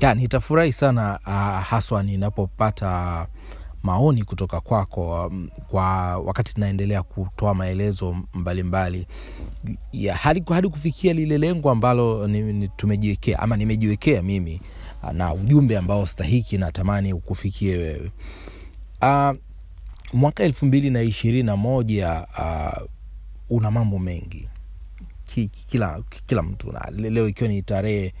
ya nitafurahi sana uh, haswa ninapopata maoni kutoka kwako um, kwa wakati tunaendelea kutoa maelezo mbalimbali mbali. hadi, kufikia lile lengo ambalo tumejiwekea ama nimejiwekea mimi uh, na ujumbe ambao stahiki natamani ukufikie wewe uh, mwaka elfu mbili na ishirini na moja uh, una mambo mengi kila, kila mtu na leo ikiwa ni tarehe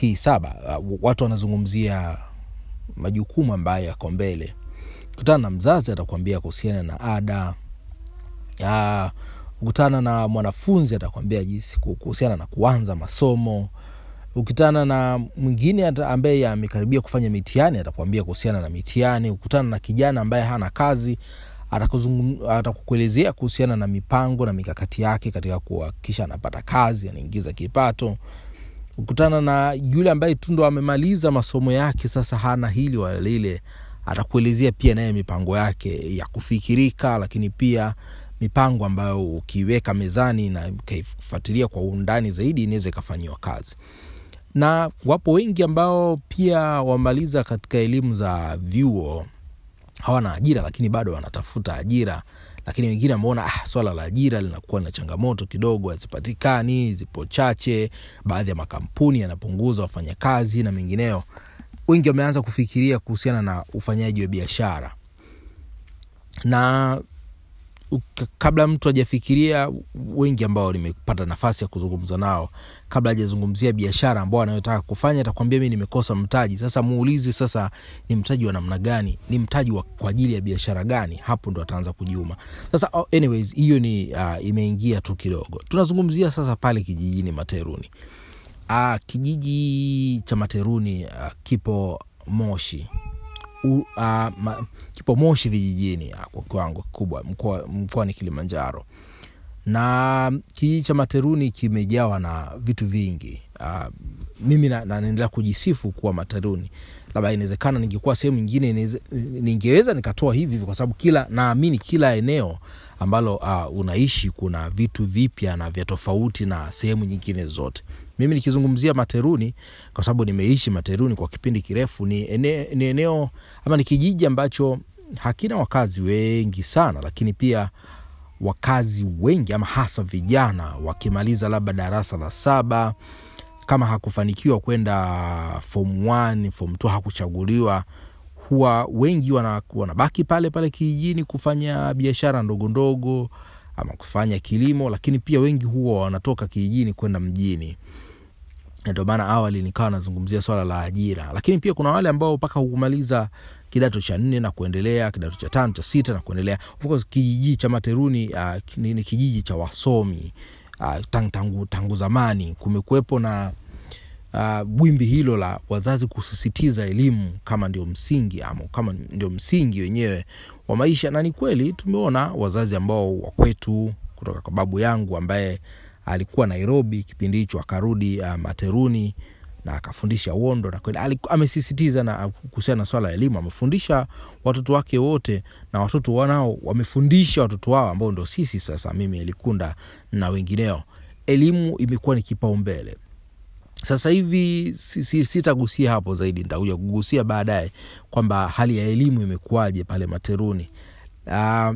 hii saba uh, watu wanazungumzia majukumu ambayo yako mbele. Kutana na mzazi atakuambia kuhusiana na ada uh, ukutana na mwanafunzi atakwambia jinsi kuhusiana na kuanza masomo. Ukutana na mwingine ambaye amekaribia kufanya mitihani atakwambia kuhusiana na mitihani. Ukutana na kijana ambaye hana kazi atakuelezea kuhusiana na mipango na mikakati yake katika kuhakikisha anapata kazi anaingiza kipato ukutana na yule ambaye tu ndo amemaliza masomo yake sasa hana hili wala lile atakuelezea pia naye mipango yake ya kufikirika lakini pia mipango ambayo ukiweka mezani na ukaifuatilia kwa undani zaidi inaweza ikafanyiwa kazi. Na wapo wengi ambao pia wamaliza katika elimu za vyuo hawana ajira lakini bado wanatafuta ajira lakini wengine wameona ah, swala la ajira linakuwa na changamoto kidogo hazipatikani zipo chache baadhi ya makampuni yanapunguza wafanyakazi na mengineo. Wengi wameanza kufikiria kuhusiana na ufanyaji wa biashara. Na kabla mtu hajafikiria wengi ambao nimepata nafasi ya kuzungumza nao kabla hajazungumzia biashara ambao anayotaka kufanya atakwambia mi nimekosa mtaji. Sasa muulizi sasa ni mtaji wa namna gani? Ni mtaji wa kwa ajili ya biashara gani? Hapo ndo ataanza kujiuma. Sasa anyways hiyo ni uh, imeingia tu kidogo. Tunazungumzia sasa pale kijijini materuni. Uh, kijiji cha materuni uh, kipo moshi uh, ma, kipo vijijini kwa kiwango kikubwa mkoani kilimanjaro na kijiji cha materuni kimejawa na vitu vingi. Uh, mimi naendelea na kujisifu kuwa materuni. Labda inawezekana ningekuwa sehemu nyingine ningeweza nikatoa hivi hivi kwa sababu kila naamini kila eneo ambalo uh, unaishi kuna vitu vipya na vya tofauti na sehemu nyingine zote. Mimi nikizungumzia materuni kwa sababu nimeishi materuni kwa kipindi kirefu ni, eneo, ni eneo ama ni kijiji ambacho hakina wakazi wengi sana lakini pia wakazi wengi ama hasa vijana wakimaliza labda darasa la saba kama hakufanikiwa kwenda form 1 form 2 hakuchaguliwa huwa wengi wanabaki pale pale kijijini kufanya biashara ndogo ndogo ama kufanya kilimo lakini pia wengi huwa wanatoka kijijini kwenda mjini. Ndio maana awali nikawa nazungumzia swala la ajira. Lakini pia kuna wale ambao mpaka kumaliza kidato cha nne na kuendelea kidato cha tano cha sita na kuendelea. Of course kijiji cha materuni uh, ni, kijiji cha wasomi. Uh, tangu, tangu, tangu zamani kumekuwepo na uh, hilo la wazazi kusisitiza elimu kama ndio msingi ama kama ndio msingi wenyewe wa maisha. Na ni kweli tumeona wazazi ambao wakwetu kutoka kwa babu yangu ambaye alikuwa nairobi kipindi hicho akarudi uh, materuni na akafundisha uondo na amesisitiza na kuhusiana na swala la elimu amefundisha watoto wake wote na watoto wanao wamefundisha watoto wao ambao ndo sisi sasa mimi elikunda na wengineo. Elimu imekuwa ni kipaumbele. Sasa hivi sitagusia si, si hapo zaidi nitakuja kugusia baadaye kwamba hali ya elimu imekuwaje pale materuni. Uh,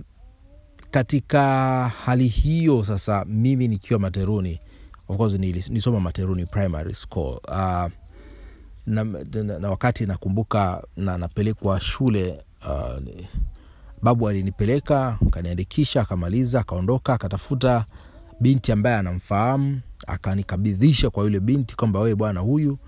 katika hali hiyo sasa mimi nikiwa materuni of course nisoma materuni primary school. Uh, na, na, na wakati nakumbuka na napelekwa shule uh, babu alinipeleka kaniandikisha akamaliza akaondoka akatafuta binti ambaye anamfahamu akanikabidhisha kwa yule binti kwamba wewe bwana huyu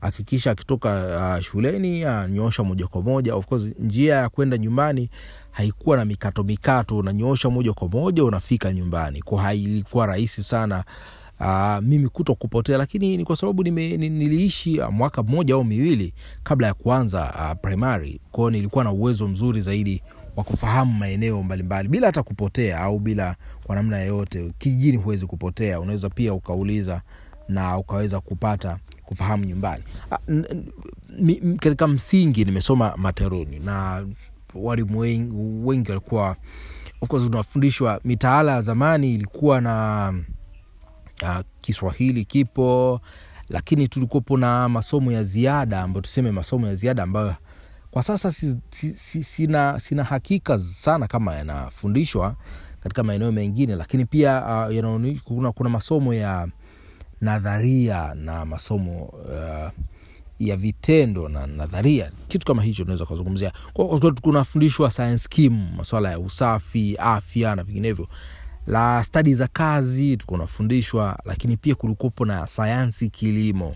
hakikisha akitoka uh, shuleni anyoosha moja kwa moja. Of course njia ya kwenda nyumbani haikuwa na mikato mikato unanyoosha moja kwa moja unafika nyumbani. Kwa hailikuwa rahisi sana uh, mimi kuto kupotea lakini ni kwa sababu nime, niliishi uh, mwaka mmoja au miwili kabla ya kuanza uh, primary. Kwao nilikuwa na uwezo mzuri zaidi wa kufahamu maeneo mbalimbali. Bila hata kupotea au bila kwa namna yoyote kijijini huwezi kupotea. Unaweza pia ukauliza na ukaweza kupata kufahamu nyumbani. Katika msingi nimesoma Materuni na walimu wengi walikuwa of course unafundishwa. Mitaala ya zamani ilikuwa na uh, kiswahili kipo lakini tulikuwepo na masomo ya ziada ambayo tuseme masomo ya ziada ambayo kwa sasa si, si, si, sina, sina hakika sana kama yanafundishwa katika maeneo mengine lakini pia uh, yanaonyesha kuna, kuna masomo ya nadharia na masomo uh, ya vitendo na nadharia. Kitu kama hicho tunaweza kuzungumzia. Kunafundishwa science kim maswala ya usafi afya na vinginevyo la stadi za kazi tunafundishwa lakini pia kulikuwepo na sayansi kilimo.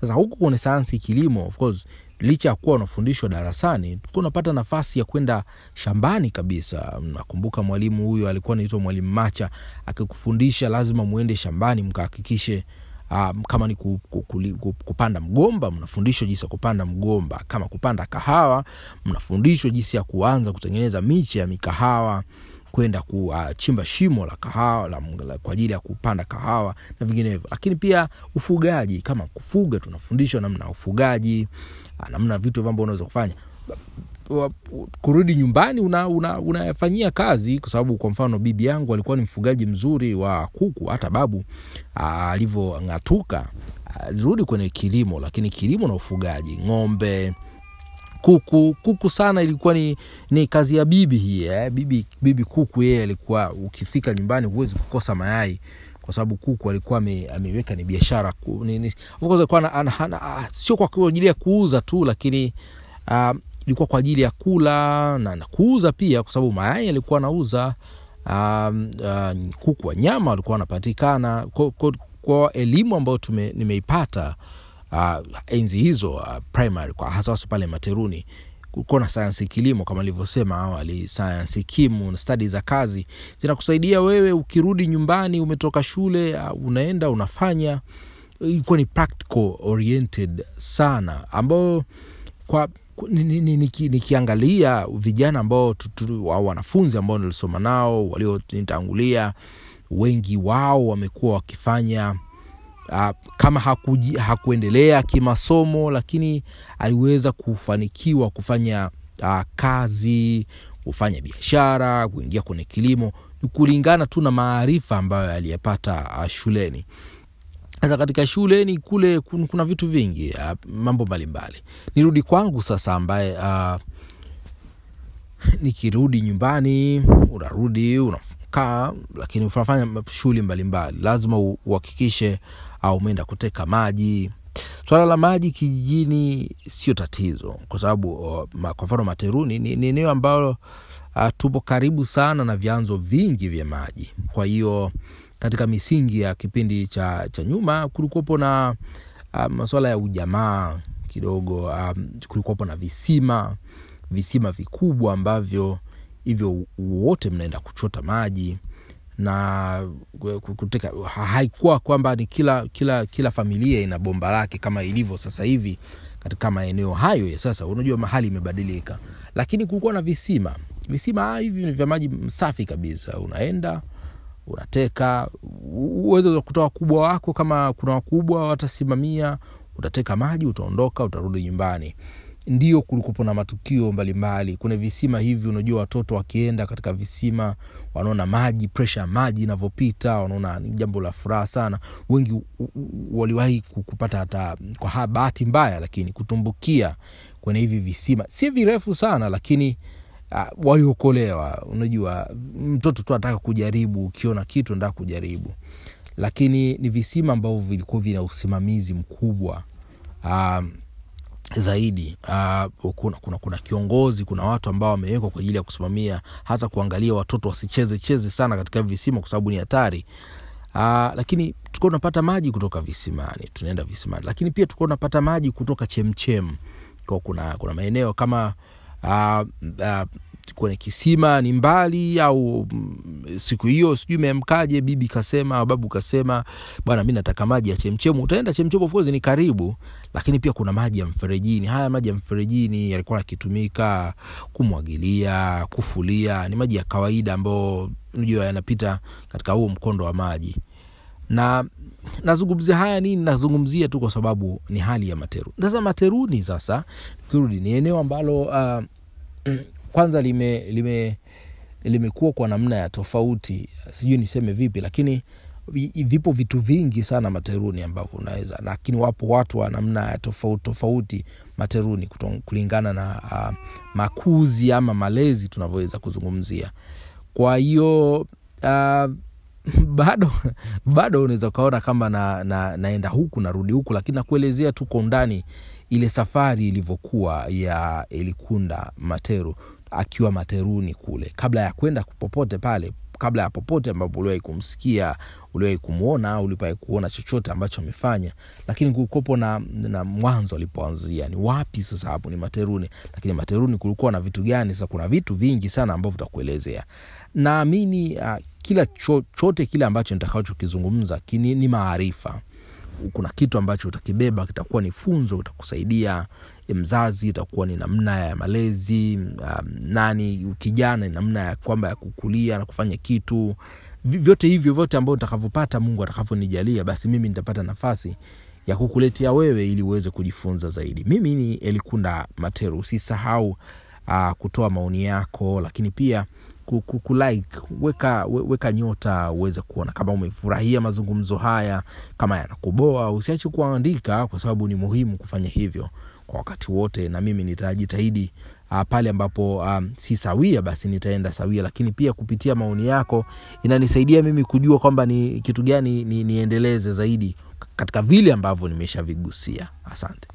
Sasa huku kwenye sayansi kilimo of course licha ya kuwa unafundishwa darasani tulikuwa unapata nafasi ya kwenda shambani kabisa. Nakumbuka mwalimu huyo alikuwa naitwa mwalimu macha akikufundisha lazima muende shambani mkahakikishe Um, kama ni ku, ku, ku, ku, kupanda mgomba mnafundishwa jinsi ya kupanda mgomba. Kama kupanda kahawa mnafundishwa jinsi ya kuanza kutengeneza miche ya mikahawa kwenda kuchimba shimo la kahawa la, la, kwa ajili ya kupanda kahawa na vinginevyo. Lakini pia ufugaji kama kufuga tunafundishwa namna ufugaji namna vitu ambavyo unaweza kufanya. Kurudi nyumbani unayafanyia una, una kazi kwa sababu kwa mfano bibi yangu alikuwa ni mfugaji mzuri wa kuku hata babu alivyong'atuka alirudi kwenye kilimo lakini kilimo na ufugaji. Ng'ombe kuku. Kuku sana ilikuwa ni, ni kazi ya bibi hii eh? bibi, bibi kuku yeye alikuwa ukifika nyumbani huwezi kukosa mayai kwa sababu kuku alikuwa ameweka ni biashara sio kwa ajili ya kuuza tu lakini uh, ilikuwa kwa ajili ya kula na, na kuuza pia kwa sababu mayai alikuwa anauza. Um, uh, kuku wa nyama walikuwa wanapatikana kwa, kwa, kwa elimu ambayo tume, nimeipata uh, enzi hizo uh, primary kwa hasa hasa pale materuni kulikuwa na sayansi kilimo kama nilivyosema awali sayansi kimu na stadi za kazi zinakusaidia wewe ukirudi nyumbani umetoka shule uh, unaenda unafanya ilikuwa ni practical oriented sana ambayo kwa nikiangalia vijana ambao wanafunzi ambao nilisoma nao walionitangulia wengi wao wamekuwa wakifanya uh, kama hakuji, hakuendelea kimasomo lakini aliweza kufanikiwa kufanya uh, kazi kufanya biashara kuingia kwenye kilimo kulingana tu na maarifa ambayo aliyepata uh, shuleni. Sasa katika shuleni kule kuna vitu vingi uh, mambo mbalimbali. Nirudi kwangu sasa ambaye uh, nikirudi nyumbani unarudi unakaa lakini unafanya shughuli mbalimbali. Lazima uhakikishe au umeenda kuteka maji. Swala la maji kijijini sio tatizo kwa sababu kwa mfano materuni ni, ni eneo ambalo uh, tupo karibu sana na vyanzo vingi vya maji. Kwa hiyo katika misingi ya kipindi cha, cha nyuma kulikuwepo na uh, masuala ya ujamaa kidogo um, kulikuwepo na visima visima vikubwa ambavyo hivyo wote mnaenda kuchota maji na kuteka haikuwa kwamba ni kila kila kila familia ina bomba lake kama ilivyo sasa hivi katika maeneo hayo ya sasa. Unajua mahali imebadilika. Lakini kulikuwa na visima. Visima hivi ni vya maji safi kabisa. Unaenda unateka. Uwezo wa kutoa wakubwa wako kama kuna wakubwa watasimamia. Utateka maji utaondoka utarudi nyumbani ndio kulikupo na matukio mbalimbali. Kuna visima hivi unajua watoto wakienda katika visima wanaona maji presha ya maji inavyopita wanaona ni jambo la furaha sana. Wengi waliwahi kupata hata kwa bahati mbaya lakini kutumbukia kwenye hivi visima. Si virefu sana lakini uh, waliokolewa. Unajua mtoto tu anataka kujaribu ukiona kitu anataka kujaribu. Lakini ni visima ambavyo vilikuwa vina usimamizi mkubwa. Um, zaidi uh, kuna, kuna, kuna kiongozi kuna watu ambao wamewekwa kwa ajili ya kusimamia hasa kuangalia watoto wasicheze cheze sana katika visima kwa sababu ni hatari. Uh, lakini tulikuwa tunapata maji kutoka visimani tunaenda visimani. Lakini pia tulikuwa tunapata maji kutoka chemchem. Kwa kuna, kuna maeneo kama uh, uh, kwenye kisima ni mbali au siku hiyo sijui meamkaje bibi kasema babu kasema bwana mi nataka maji ya chemchemu. Utaenda chemchemu ofkozi ni karibu lakini pia kuna maji ya mferejini. Haya maji ya mferejini yalikuwa yakitumika kumwagilia kufulia. Ni maji ya kawaida ambayo unajua yanapita katika huo mkondo wa maji. Na nazungumzia haya nini? Nazungumzia tu kwa sababu ni hali ya materu. Sasa materuni sasa kirudi ni eneo ambalo uh, kwanza lime lime limekuwa kwa namna ya tofauti sijui niseme vipi lakini vipo vitu vingi sana materuni ambavyo unaweza lakini wapo watu wa namna ya tofauti tofauti materuni kulingana na uh, makuzi ama malezi tunavyoweza kuzungumzia. Kwa hiyo uh, bado bado unaweza ukaona kama na, na, naenda huku narudi huku lakini nakuelezea tu kwa undani ile safari ilivyokuwa ya elikunda materu akiwa materuni kule. Kabla ya kwenda popote pale kabla ya popote ambapo uliwahi kumsikia uliwahi kumwona au uliwahi kuona chochote ambacho amefanya lakini kulikuwepo na, na mwanzo alipoanzia. Ni wapi sasa hapo? Ni materuni. Lakini materuni kulikuwa na vitu gani? Sasa kuna vitu vingi sana ambavyo vitakuelezea naamini uh, kila chochote kile ambacho nitakachokizungumza ni maarifa. Kuna kitu ambacho utakibeba kitakuwa ni funzo utakusaidia mzazi itakuwa ni namna ya malezi um, nani kijana namna ya kwamba ya kukulia na kufanya kitu. Vyote hivyo vyote ambavyo utakavyopata mungu atakavyonijalia basi mimi nitapata nafasi ya kukuletea wewe ili uweze kujifunza zaidi. Mimi ni elikunda materu. Usisahau uh, kutoa maoni yako lakini pia ku- ku- kulike weka, we- weka nyota uweze kuona. Kama umefurahia mazungumzo haya kama yanakuboa usiache kuandika kwa sababu ni muhimu kufanya hivyo kwa wakati wote na mimi nitajitahidi uh, pale ambapo um, si sawia basi nitaenda sawia. Lakini pia kupitia maoni yako inanisaidia mimi kujua kwamba ni kitu gani ni, niendeleze zaidi katika vile ambavyo nimeshavigusia. Asante